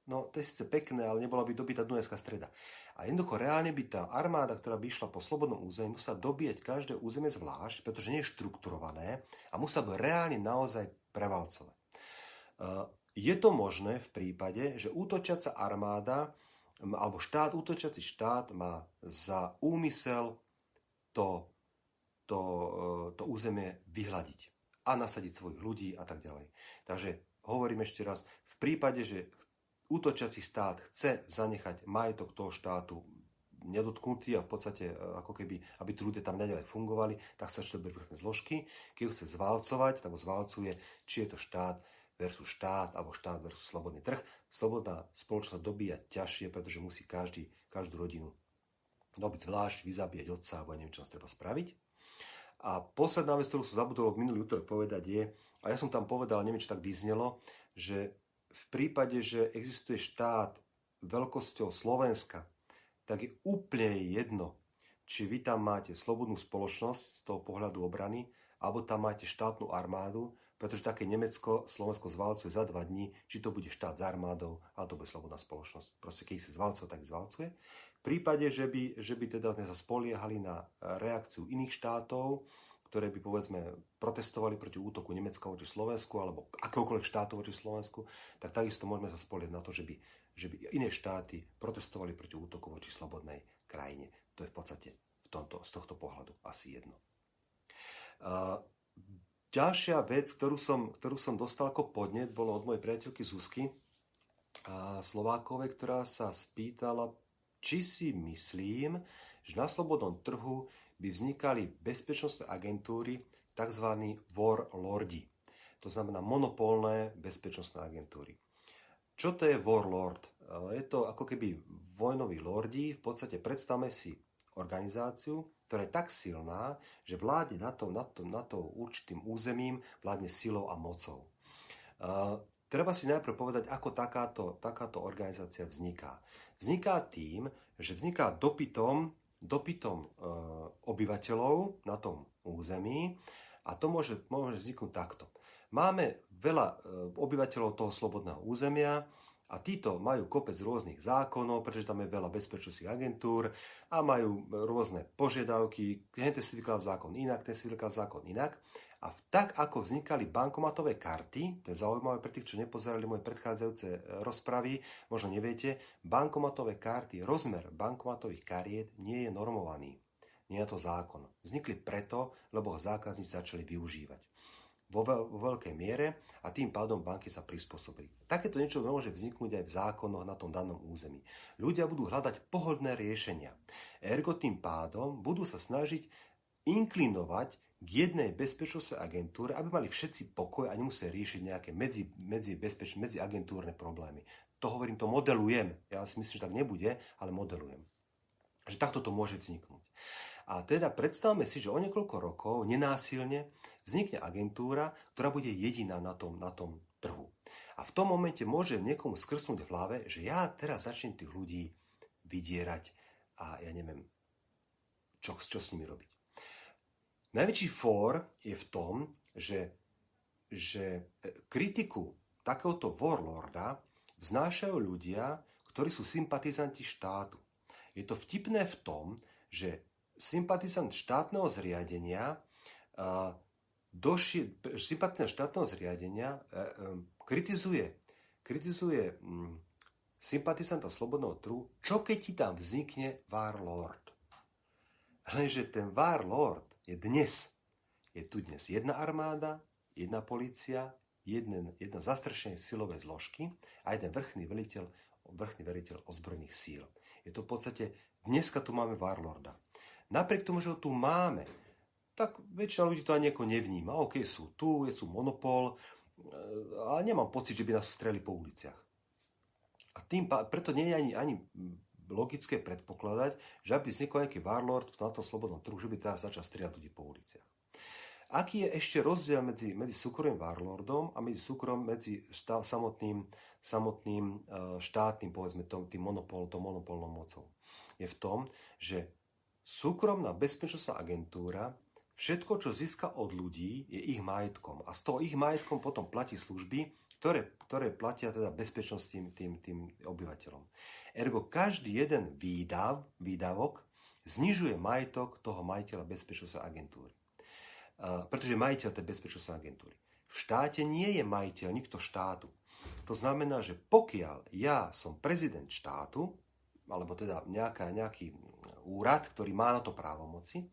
No, to je síce pekné, ale nebola by dobitá Dunajská streda. A jednoducho reálne by tá armáda, ktorá by išla po slobodnom území, musela dobíjať každé územie zvlášť, pretože nie je štrukturované a musela by reálne naozaj prevalcovať. Je to možné v prípade, že útočiaca armáda alebo štát, útočiaci štát má za úmysel to, to, e, to územie vyhľadiť a nasadiť svojich ľudí a tak ďalej. Takže hovorím ešte raz, v prípade, že útočiaci štát chce zanechať majetok toho štátu nedotknutý a v podstate e, ako keby, aby tí ľudia tam nedalej fungovali, tak sa ešte vrchné zložky. Keď ho chce zvalcovať, tak ho zvalcuje, či je to štát, versus štát alebo štát versus slobodný trh. Slobodná spoločnosť dobíja ťažšie, pretože musí každý, každú rodinu dobiť zvlášť, vyzabíjať otca alebo neviem, čo nás treba spraviť. A posledná vec, ktorú som zabudol v minulý útorok povedať je, a ja som tam povedal, neviem, či tak vyznelo, že v prípade, že existuje štát veľkosťou Slovenska, tak je úplne jedno, či vy tam máte slobodnú spoločnosť z toho pohľadu obrany, alebo tam máte štátnu armádu, pretože také Nemecko Slovensko zvalcuje za dva dní, či to bude štát s armádou, alebo to bude slobodná spoločnosť. Proste keď si zvalcuje, tak zvalcuje. Prípade, že by, že by teda sme sa spoliehali na reakciu iných štátov, ktoré by povedzme protestovali proti útoku Nemecka voči Slovensku alebo akéhokoľvek štátu voči Slovensku, tak takisto môžeme sa spoliehať na to, že by, že by iné štáty protestovali proti útoku voči slobodnej krajine. To je v podstate v tomto, z tohto pohľadu asi jedno. Uh, Ďalšia vec, ktorú som, ktorú som dostal ako podnet, bolo od mojej priateľky Zuzky a Slovákovej, ktorá sa spýtala, či si myslím, že na slobodnom trhu by vznikali bezpečnostné agentúry, tzv. warlordi. To znamená monopolné bezpečnostné agentúry. Čo to je warlord? Je to ako keby vojnoví lordi, v podstate predstavme si organizáciu, ktorá je tak silná, že vládne na to, na to, na to určitým územím, vládne silou a mocou. Treba si najprv povedať, ako takáto, takáto organizácia vzniká. Vzniká tým, že vzniká dopytom, dopytom uh, obyvateľov na tom území a to môže, môže vzniknúť takto. Máme veľa uh, obyvateľov toho slobodného územia, a títo majú kopec rôznych zákonov, pretože tam je veľa bezpečnostných agentúr a majú rôzne požiadavky. Ten si vykladá zákon inak, ten si vykladá zákon inak. A tak, ako vznikali bankomatové karty, to je zaujímavé pre tých, čo nepozerali moje predchádzajúce e, rozpravy, možno neviete, bankomatové karty, rozmer bankomatových kariet nie je normovaný. Nie je to zákon. Vznikli preto, lebo ho zákazníci začali využívať vo, veľ, vo veľkej miere a tým pádom banky sa prispôsobili. Takéto niečo môže vzniknúť aj v zákonoch na tom danom území. Ľudia budú hľadať pohodlné riešenia. Ergo tým pádom budú sa snažiť inklinovať k jednej bezpečnostnej agentúre, aby mali všetci pokoj a nemuseli riešiť nejaké medzi, medzi, bezpeč, medzi agentúrne problémy. To hovorím, to modelujem. Ja si myslím, že tak nebude, ale modelujem. Že takto to môže vzniknúť. A teda predstavme si, že o niekoľko rokov nenásilne vznikne agentúra, ktorá bude jediná na tom, na tom trhu. A v tom momente môže niekomu skrsnúť v hlave, že ja teraz začnem tých ľudí vydierať a ja neviem, čo, čo s nimi robiť. Najväčší fór je v tom, že, že kritiku takéhoto warlorda vznášajú ľudia, ktorí sú sympatizanti štátu. Je to vtipné v tom, že sympatizant štátneho zriadenia doši, sympatizant štátneho zriadenia e, e, kritizuje, kritizuje mm, sympatizanta slobodného trhu, čo keď ti tam vznikne warlord. Lenže ten warlord je dnes. Je tu dnes jedna armáda, jedna policia, jedna, jedna zastrešenie silové zložky a jeden vrchný veliteľ, vrchný veliteľ ozbrojených síl. Je to v podstate, dneska tu máme Warlorda. Napriek tomu, že ho tu máme, tak väčšina ľudí to ani nevníma. OK, sú tu, je sú monopol, eh, ale nemám pocit, že by nás streli po uliciach. A tým, preto nie je ani, ani logické predpokladať, že aby vznikol nejaký warlord na tom slobodnom trhu, že by teraz začal strieľať ľudí po uliciach. Aký je ešte rozdiel medzi, medzi súkromným warlordom a medzi súkrom medzi štáv, samotným, samotným e, štátnym, povedzme, tým, tým monopol, to monopolnou mocou? Je v tom, že súkromná bezpečnostná agentúra všetko, čo získa od ľudí, je ich majetkom. A z toho ich majetkom potom platí služby, ktoré, ktoré platia teda bezpečnosť tým, tým, tým obyvateľom. Ergo každý jeden výdav, výdavok znižuje majetok toho majiteľa bezpečnostnej agentúry pretože majiteľ tej bezpečnostnej agentúry. V štáte nie je majiteľ nikto štátu. To znamená, že pokiaľ ja som prezident štátu, alebo teda nejaká, nejaký úrad, ktorý má na to právomoci,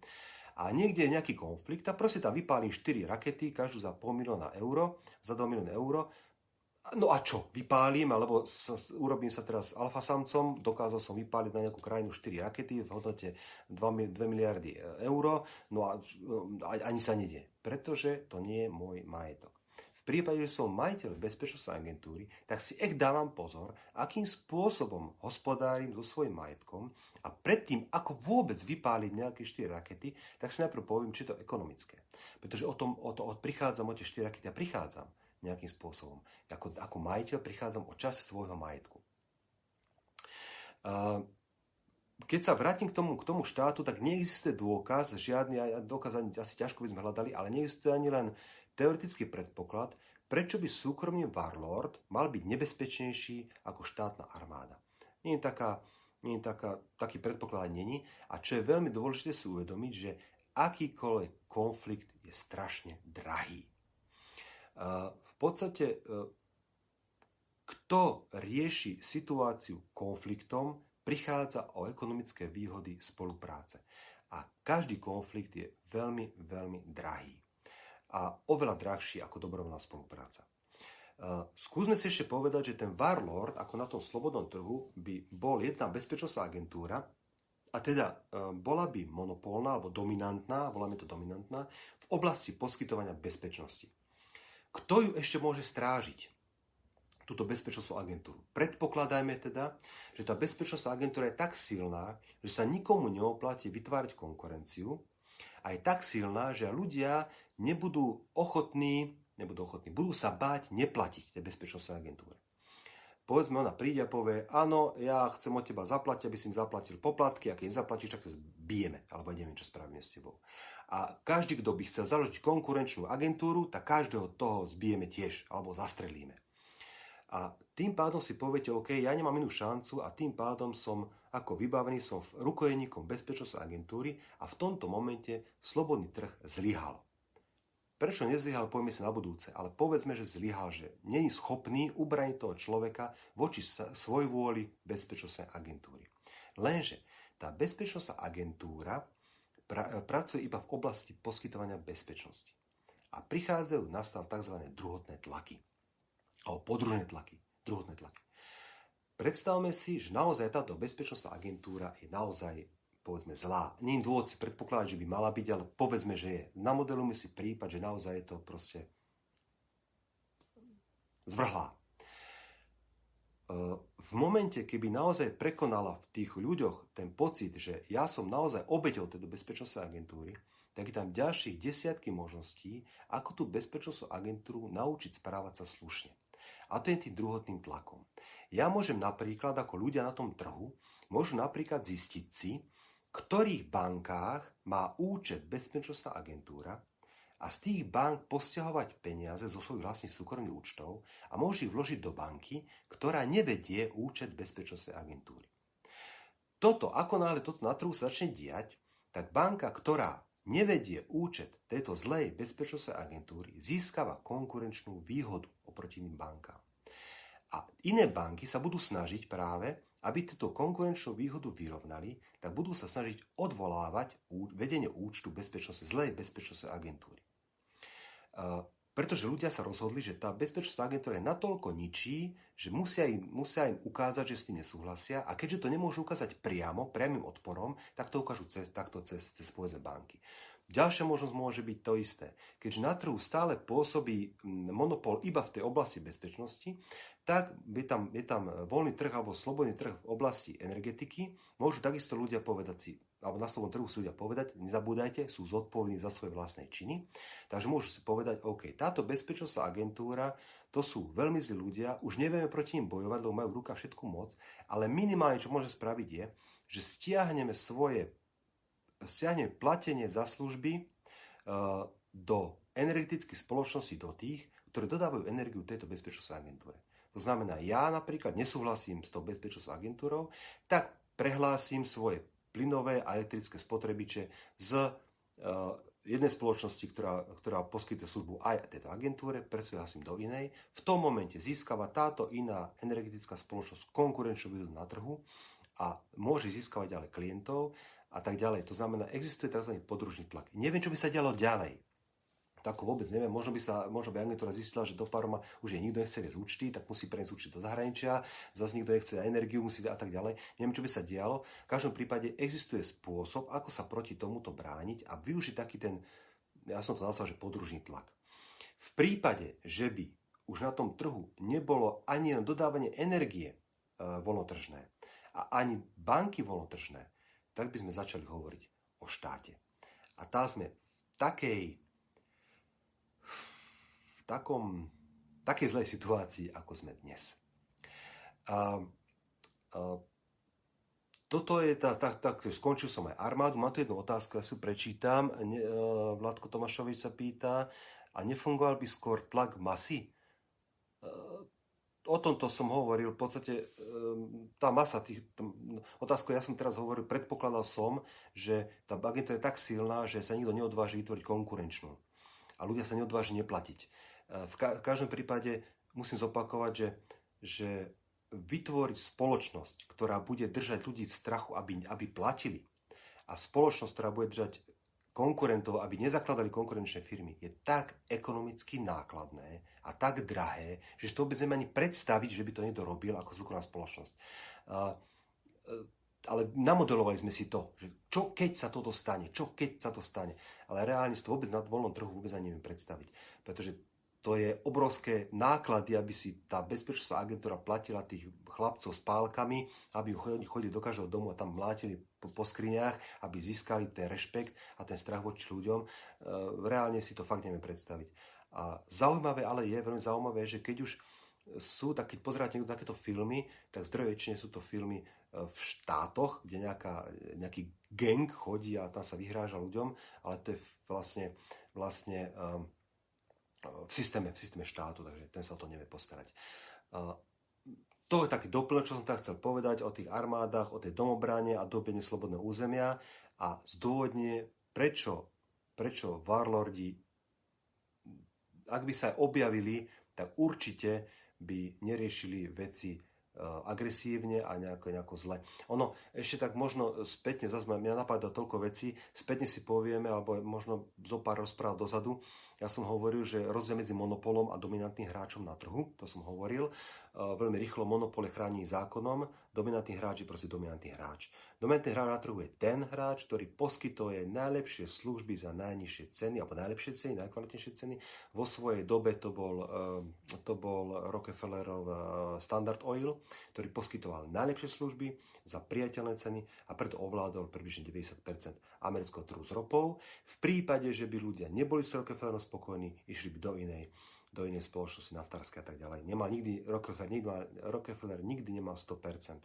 a niekde je nejaký konflikt a proste tam vypálim 4 rakety, každú za pol milióna euro, za 2 milióny euro No a čo? Vypálim, alebo sa, urobím sa teraz alfasamcom, dokázal som vypáliť na nejakú krajinu 4 rakety v hodnote 2, 2 miliardy e, euro, no a ani sa nedie, pretože to nie je môj majetok. V prípade, že som majiteľ bezpečnostnej agentúry, tak si ek dávam pozor, akým spôsobom hospodárim so svojím majetkom a predtým, ako vôbec vypálim nejaké 4 rakety, tak si najprv poviem, či je to ekonomické. Pretože o tom, o to, o, prichádzam o tie 4 rakety a prichádzam nejakým spôsobom. Ako, ako majiteľ prichádzam o čas svojho majetku. Keď sa vrátim k tomu, k tomu štátu, tak neexistuje dôkaz, žiadny dôkaz ani, asi ťažko by sme hľadali, ale neexistuje ani len teoretický predpoklad, prečo by súkromný warlord mal byť nebezpečnejší ako štátna armáda. Nie je, taká, nie je taká, taký predpoklad není. A čo je veľmi dôležité si uvedomiť, že akýkoľvek konflikt je strašne drahý. V podstate, e, kto rieši situáciu konfliktom, prichádza o ekonomické výhody spolupráce. A každý konflikt je veľmi, veľmi drahý. A oveľa drahší ako dobrovoľná spolupráca. E, skúsme si ešte povedať, že ten Warlord, ako na tom slobodnom trhu, by bol jedna bezpečnostná agentúra, a teda e, bola by monopolná alebo dominantná, voláme to dominantná, v oblasti poskytovania bezpečnosti. Kto ju ešte môže strážiť? túto bezpečnostnú agentúru. Predpokladajme teda, že tá bezpečnostná agentúra je tak silná, že sa nikomu neoplatí vytvárať konkurenciu a je tak silná, že ľudia nebudú ochotní, nebudú ochotní, budú sa báť neplatiť tej bezpečnostnej agentúre. Povedzme, ona príde a povie, áno, ja chcem od teba zaplatiť, aby si mi zaplatil poplatky, a keď nezaplatíš, tak to zbijeme, alebo neviem, čo spravíme s tebou. A každý, kto by chcel založiť konkurenčnú agentúru, tak každého toho zbijeme tiež, alebo zastrelíme. A tým pádom si poviete, OK, ja nemám inú šancu a tým pádom som ako vybavený, som rukojeníkom bezpečnostnej agentúry a v tomto momente slobodný trh zlyhal. Prečo nezlyhal, povieme si na budúce, ale povedzme, že zlyhal, že není schopný ubraniť toho človeka voči svoj vôli bezpečnostnej agentúry. Lenže tá bezpečnostná agentúra pra, pracuje iba v oblasti poskytovania bezpečnosti. A prichádzajú na stav tzv. druhotné tlaky. Alebo podružné tlaky. Druhotné tlaky. Predstavme si, že naozaj táto bezpečnostná agentúra je naozaj povedzme zlá. Nie dôvod si predpokladať, že by mala byť, ale povedzme, že je. Namodelujme si prípad, že naozaj je to proste zvrhlá v momente, keby naozaj prekonala v tých ľuďoch ten pocit, že ja som naozaj obeťou tejto bezpečnostnej agentúry, tak je tam ďalších desiatky možností, ako tú bezpečnostnú agentúru naučiť správať sa slušne. A to je tým druhotným tlakom. Ja môžem napríklad, ako ľudia na tom trhu, môžu napríklad zistiť si, ktorých bankách má účet bezpečnostná agentúra a z tých bank posťahovať peniaze zo svojich vlastných súkromných účtov a môže ich vložiť do banky, ktorá nevedie účet bezpečnostnej agentúry. Toto, ako náhle toto na trhu sa začne diať, tak banka, ktorá nevedie účet tejto zlej bezpečnostnej agentúry, získava konkurenčnú výhodu oproti iným bankám. A iné banky sa budú snažiť práve, aby túto konkurenčnú výhodu vyrovnali, tak budú sa snažiť odvolávať vedenie účtu bezpečnosti, zlej bezpečnostnej agentúry. Pretože ľudia sa rozhodli, že tá bezpečnostná agentúra je natoľko ničí, že musia im, musia im ukázať, že s tým nesúhlasia a keďže to nemôžu ukázať priamo, priamým odporom, tak to ukážu cez, takto cez, cez povedzme banky. Ďalšia možnosť môže byť to isté. Keďže na trhu stále pôsobí monopol iba v tej oblasti bezpečnosti, tak je tam, je tam voľný trh alebo slobodný trh v oblasti energetiky. Môžu takisto ľudia povedať si, alebo na slovom trhu si ľudia povedať, nezabúdajte, sú zodpovední za svoje vlastné činy. Takže môžu si povedať, OK, táto bezpečnostná agentúra, to sú veľmi zlí ľudia, už nevieme proti nim bojovať, lebo majú v rukách všetku moc, ale minimálne, čo môže spraviť je, že stiahneme svoje, stiahneme platenie za služby uh, do energetických spoločností, do tých, ktoré dodávajú energiu tejto bezpečnostnej agentúre. To znamená, ja napríklad nesúhlasím s tou bezpečnostnou agentúrou, tak prehlásim svoje plynové a elektrické spotrebiče z uh, jednej spoločnosti, ktorá, ktorá poskytuje službu aj tejto agentúre, presúhlasím do inej. V tom momente získava táto iná energetická spoločnosť konkurenčnú výhodu na trhu a môže získavať ďalej klientov a tak ďalej. To znamená, existuje tzv. podružný tlak. Neviem, čo by sa dialo ďalej tak vôbec neviem, možno by sa, možno by agentúra zistila, že do Parma už je nikto nechce viesť účty, tak musí preniesť účty do zahraničia, zase nikto nechce energiu, musí a tak ďalej. Neviem, čo by sa dialo. V každom prípade existuje spôsob, ako sa proti tomuto brániť a využiť taký ten, ja som to nazval, že podružný tlak. V prípade, že by už na tom trhu nebolo ani len dodávanie energie e, voľnotržné a ani banky voľnotržné, tak by sme začali hovoriť o štáte. A tá sme v takej takom, takej zlej situácii, ako sme dnes. A, a toto je, tá, tá, tá, skončil som aj armádu, mám tu jednu otázku, ja si prečítam. Ne, uh, Vládko Tomášovič sa pýta, a nefungoval by skôr tlak masy? O tomto som hovoril, v podstate uh, tá masa tých, otázku, ja som teraz hovoril, predpokladal som, že tá agentúra je tak silná, že sa nikto neodváži vytvoriť konkurenčnú. A ľudia sa neodváži neplatiť. V, ka- v každom prípade musím zopakovať, že, že vytvoriť spoločnosť, ktorá bude držať ľudí v strachu, aby, aby platili a spoločnosť, ktorá bude držať konkurentov, aby nezakladali konkurenčné firmy, je tak ekonomicky nákladné a tak drahé, že to vôbec ani predstaviť, že by to niekto robil ako súkromná spoločnosť. Uh, ale namodelovali sme si to, že čo keď sa toto stane, čo keď sa to stane. Ale reálne si to vôbec na voľnom trhu vôbec ani neviem predstaviť. Pretože to je obrovské náklady, aby si tá bezpečnostná agentúra platila tých chlapcov s pálkami, aby chodili do každého domu a tam mlátili po, po skriniach, aby získali ten rešpekt a ten strach voči ľuďom. E, reálne si to fakt neviem predstaviť. A zaujímavé ale je, veľmi zaujímavé, že keď už sú, tak keď niekto takéto filmy, tak zdroje väčšine sú to filmy e, v štátoch, kde nejaká, nejaký gang chodí a tam sa vyhráža ľuďom, ale to je vlastne, vlastne um, v systéme, v systéme štátu, takže ten sa o to nevie postarať. To je taký doplnok, čo som tak chcel povedať o tých armádach, o tej domobrane a dobenie slobodného územia a zdôvodne, prečo, prečo warlordi, ak by sa aj objavili, tak určite by neriešili veci Eh, agresívne a nejako, nejako zle. Ono ešte tak možno spätne, zase mňa napadá toľko vecí, spätne si povieme, alebo možno zo pár rozpráv dozadu, ja som hovoril, že rozdiel medzi monopolom a dominantným hráčom na trhu, to som hovoril, eh, veľmi rýchlo monopol je zákonom, dominantný hráč je proste dominantný hráč. Dominantný hráč na trhu je ten hráč, ktorý poskytuje najlepšie služby za najnižšie ceny, alebo najlepšie ceny, najkvalitnejšie ceny. Vo svojej dobe to bol, eh, to bol Rockefellerov Standard Oil, ktorý poskytoval najlepšie služby za priateľné ceny a preto ovládol približne 90% amerického trhu s ropou. V prípade, že by ľudia neboli s Rockefellerom spokojní, išli by do inej do inej spoločnosti naftárskej a tak ďalej. Nemal nikdy, Rockefeller, nikdy, Rockefeller nikdy nemal 100%.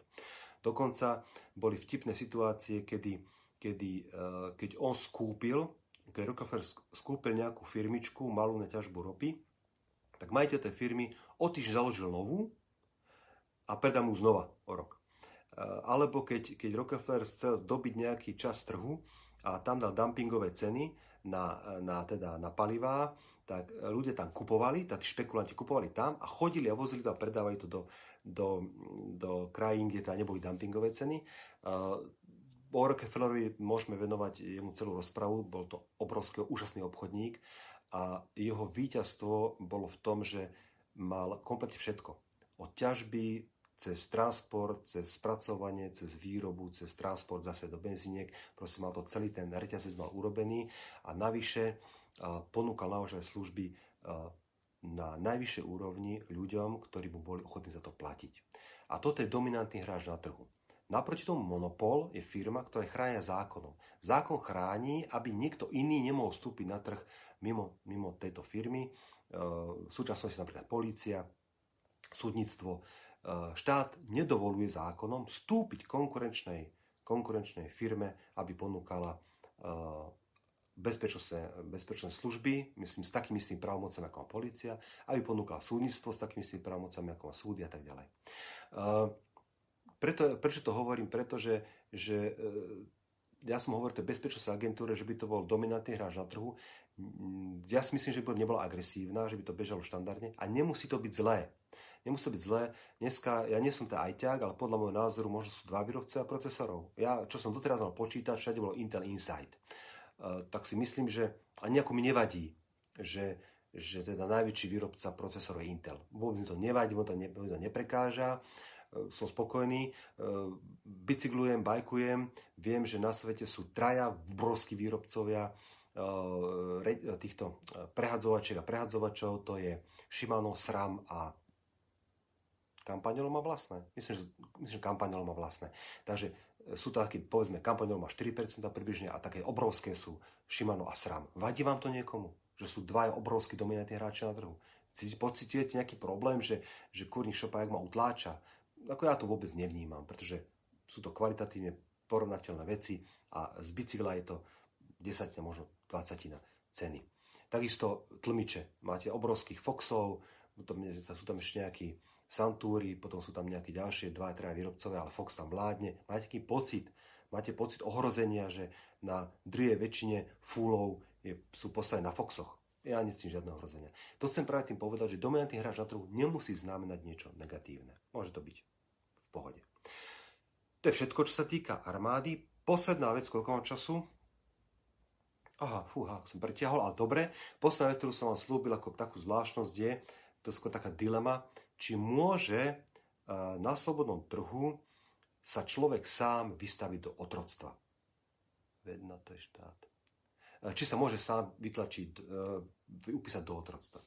Dokonca boli vtipné situácie, kedy, kedy eh, keď on skúpil keď Rockefeller skúpil nejakú firmičku malú na ťažbu ropy, tak majiteľ tej firmy o týždeň založil novú a predá mu znova o rok. E, alebo keď, keď Rockefeller chcel dobiť nejaký čas trhu a tam dal dumpingové ceny na, na, teda, na palivá, tak ľudia tam kupovali, tak tí špekulanti kupovali tam a chodili a vozili to a predávali to do, do, do krajín, kde teda neboli dumpingové ceny. Uh, o Rockefellerovi môžeme venovať jemu celú rozpravu, bol to obrovský, úžasný obchodník a jeho víťazstvo bolo v tom, že mal kompletne všetko. Od ťažby cez transport, cez spracovanie, cez výrobu, cez transport zase do benzíniek. Proste mal to celý ten reťazec mal urobený a navyše ponúkal naozaj služby na najvyššej úrovni ľuďom, ktorí mu boli ochotní za to platiť. A toto je dominantný hráč na trhu. Naproti tomu monopol je firma, ktorá chránia zákonom. Zákon chráni, aby niekto iný nemohol vstúpiť na trh mimo, mimo tejto firmy. V súčasnosti napríklad polícia, súdnictvo, štát nedovoluje zákonom vstúpiť konkurenčnej, konkurenčnej firme, aby ponúkala bezpečnostné, bezpečné služby, myslím, s takými istými právomocami ako policia, aby ponúkala súdnictvo s takými istými právomocami ako má súdy a tak ďalej. Preto, prečo to hovorím? Pretože že, e, ja som hovoril tej bezpečnostnej agentúre, že by to bol dominantný hráč na trhu. Ja si myslím, že by nebola agresívna, že by to bežalo štandardne a nemusí to byť zlé. Nemusí to byť zlé. Dneska, ja nie som ten ajťák, ale podľa môjho názoru možno sú dva výrobcovia procesorov. Ja, čo som doteraz mal počítať, všade bolo Intel Insight. Uh, tak si myslím, že ani ako mi nevadí, že, že teda najväčší výrobca procesorov je Intel. Vôbec mi to nevadí, mi to, ne, to neprekáža. Uh, som spokojný, uh, bicyklujem, bajkujem, viem, že na svete sú traja obrovskí výrobcovia týchto prehadzovačiek a prehadzovačov, to je Shimano, SRAM a Kampaňolo má vlastné. Myslím, že, myslím, že Kampaňolo má vlastné. Takže e, sú to také, povedzme, Kampaňolo má 4% približne a také obrovské sú Shimano a SRAM. Vadí vám to niekomu? Že sú dva obrovskí dominantní hráči na trhu? Pocitujete nejaký problém, že, že kurník šopajak ma utláča? Ako ja to vôbec nevnímam, pretože sú to kvalitatívne porovnateľné veci a z bicykla je to desatina, možno 20 ceny. Takisto tlmiče. Máte obrovských Foxov, sú tam ešte nejakí Santúry, potom sú tam nejaké ďalšie dva, traja výrobcovia, ale Fox tam vládne. Máte taký pocit, máte pocit ohrozenia, že na druhej väčšine fúlov je, sú postavené na Foxoch. Ja necítim žiadne ohrozenia. To chcem práve tým povedať, že dominantný hráč na trhu nemusí znamenať niečo negatívne. Môže to byť v pohode. To je všetko, čo sa týka armády. Posledná vec, koľko mám času? Aha, fúha, som pretiahol, ale dobre. Posledná vec, ktorú som vám slúbil ako takú zvláštnosť je, to je skôr taká dilema, či môže e, na slobodnom trhu sa človek sám vystaviť do otroctva. Vedno to je štát. E, či sa môže sám vytlačiť, e, upísať do otroctva.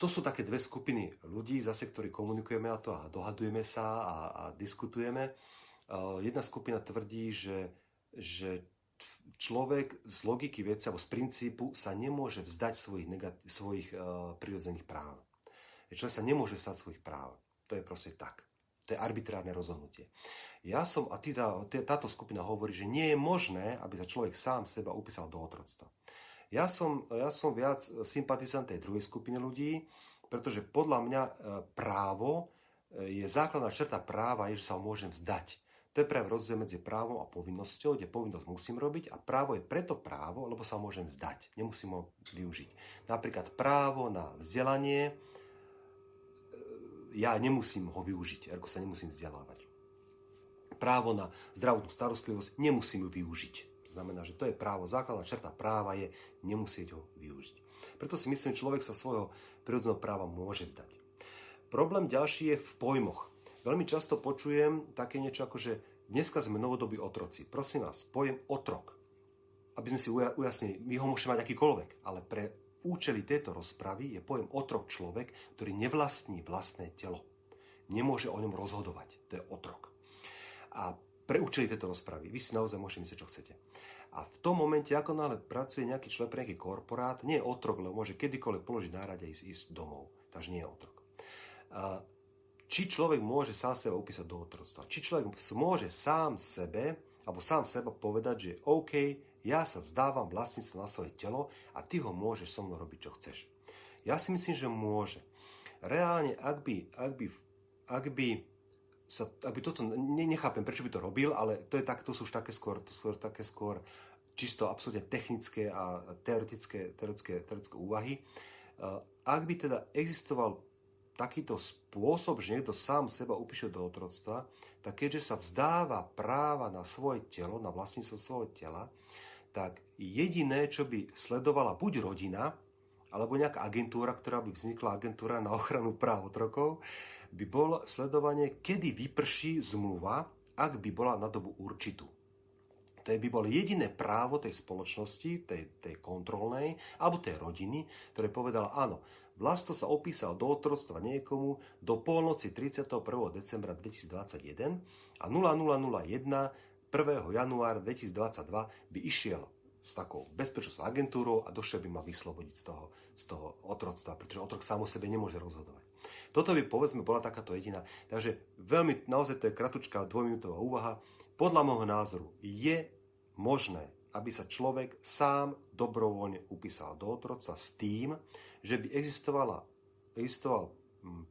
To sú také dve skupiny ľudí, zase, ktorí komunikujeme na to a dohadujeme sa a, a diskutujeme. Jedna skupina tvrdí, že, že človek z logiky veci alebo z princípu sa nemôže vzdať svojich, negat- svojich uh, prirodzených práv že človek sa nemôže stať svojich práv. To je proste tak. To je arbitrárne rozhodnutie. Ja som, a teda, táto skupina hovorí, že nie je možné, aby sa človek sám seba upísal do otroctva. Ja som, ja som viac sympatizant tej druhej skupiny ľudí, pretože podľa mňa e, právo e, je základná črta práva, je, že sa ho môžem vzdať. To je práve rozdiel medzi právom a povinnosťou, kde povinnosť musím robiť a právo je preto právo, lebo sa môžem vzdať. Nemusím ho využiť. Napríklad právo na vzdelanie ja nemusím ho využiť, ako sa nemusím vzdelávať. Právo na zdravotnú starostlivosť nemusím ju využiť. To znamená, že to je právo, základná črta práva je nemusieť ho využiť. Preto si myslím, že človek sa svojho prirodzeného práva môže vzdať. Problém ďalší je v pojmoch. Veľmi často počujem také niečo ako, že dneska sme novodobí otroci. Prosím vás, pojem otrok, aby sme si ujasnili, my ho môžeme mať akýkoľvek, ale pre účely tejto rozpravy je pojem otrok človek, ktorý nevlastní vlastné telo. Nemôže o ňom rozhodovať. To je otrok. A pre účely tejto rozpravy, vy si naozaj môžete myslieť, čo chcete. A v tom momente, ako náhle pracuje nejaký človek pre nejaký korporát, nie je otrok, lebo môže kedykoľvek položiť na rade a ísť, ísť domov. Takže nie je otrok. Či človek môže sám seba upísať do otroctva. Či človek môže sám sebe, alebo sám seba povedať, že OK, ja sa vzdávam vlastníctva na svoje telo a ty ho môžeš so mnou robiť, čo chceš. Ja si myslím, že môže. Reálne, ak by, ak by, ak by sa, ak by toto, ne, nechápem, prečo by to robil, ale to, je tak, to sú už také skôr, to skôr, také skôr čisto absolútne technické a teoretické, teoretické, teoretické úvahy. Ak by teda existoval takýto spôsob, že niekto sám seba upíše do otroctva, tak keďže sa vzdáva práva na svoje telo, na vlastníctvo svojho tela, tak jediné, čo by sledovala buď rodina, alebo nejaká agentúra, ktorá by vznikla, agentúra na ochranu práv otrokov, by bol sledovanie, kedy vyprší zmluva, ak by bola na dobu určitú. To by bolo jediné právo tej spoločnosti, tej, tej kontrolnej, alebo tej rodiny, ktoré povedala, áno, Vlasto sa opísal do otroctva niekomu do polnoci 31. decembra 2021 a 0001 1. januára 2022 by išiel s takou bezpečnostnou agentúrou a došiel by ma vyslobodiť z toho, z toho otroctva, pretože otrok sám o sebe nemôže rozhodovať. Toto by povedzme bola takáto jediná. Takže veľmi, naozaj to je kratučká dvojminútová úvaha. Podľa môjho názoru je možné, aby sa človek sám dobrovoľne upísal do otroca s tým, že by existovala, existoval hm,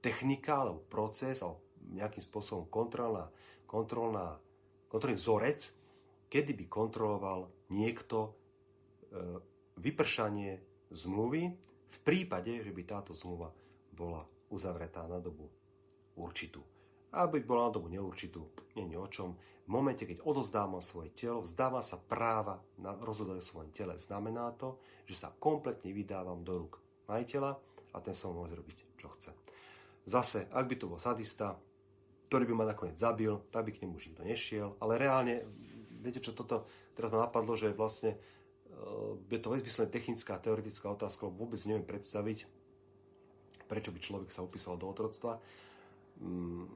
technika alebo proces alebo nejakým spôsobom kontrolná, kontrolná, kontrolný vzorec, kedy by kontroloval niekto e, vypršanie zmluvy v prípade, že by táto zmluva bola uzavretá na dobu určitú. Aby bola na dobu neurčitú, nie je o čom. V momente, keď odozdávam svoje telo, vzdáva sa práva na rozhodovanie o svojom tele. Znamená to, že sa kompletne vydávam do rúk majiteľa a ten sa môže robiť, čo chce. Zase, ak by to bol sadista, ktorý by ma nakoniec zabil, tak by k nemu už nikto nešiel. Ale reálne, viete čo, toto teraz ma napadlo, že vlastne uh, je to vyslovene technická, teoretická otázka, lebo vôbec neviem predstaviť, prečo by človek sa upísal do otroctva. Um,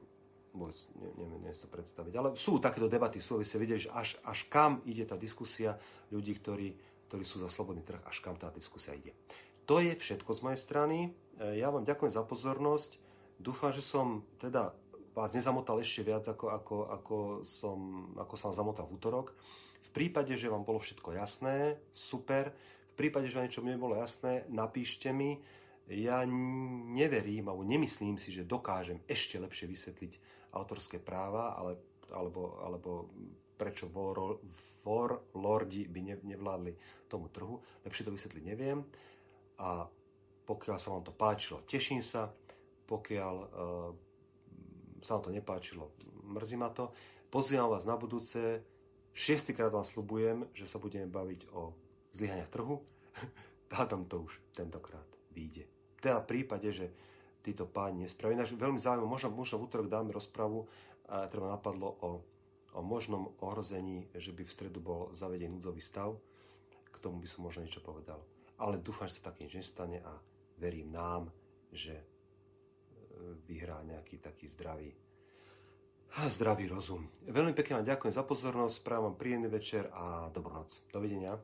vôbec neviem, neviem si to predstaviť. Ale sú takéto debaty, sú, ste videli, že až, až kam ide tá diskusia ľudí, ktorí, ktorí sú za slobodný trh, až kam tá diskusia ide. To je všetko z mojej strany. E, ja vám ďakujem za pozornosť. Dúfam, že som teda vás nezamotal ešte viac, ako, ako, ako, som, ako som zamotal v útorok. V prípade, že vám bolo všetko jasné, super. V prípade, že vám niečo nebolo jasné, napíšte mi. Ja neverím, alebo nemyslím si, že dokážem ešte lepšie vysvetliť autorské práva, ale, alebo, alebo prečo warlordi by nevládli tomu trhu. Lepšie to vysvetliť neviem. A pokiaľ sa vám to páčilo, teším sa. Pokiaľ uh, sa vám to nepáčilo, mrzí ma to. Pozývam vás na budúce. Šiestýkrát vám slubujem, že sa budeme baviť o zlyhaniach trhu. Hádam to už tentokrát vyjde. Teda v prípade, že títo páni nespravili. Ináč veľmi zaujímavé, možno, možno v útorok dáme rozpravu, a treba napadlo o, o možnom ohrození, že by v stredu bol zavedený núdzový stav. K tomu by som možno niečo povedal. Ale dúfam, že sa také nič nestane a verím nám, že vyhrá nejaký taký zdravý, zdravý rozum. Veľmi pekne vám ďakujem za pozornosť, správam príjemný večer a dobrú noc. Dovidenia.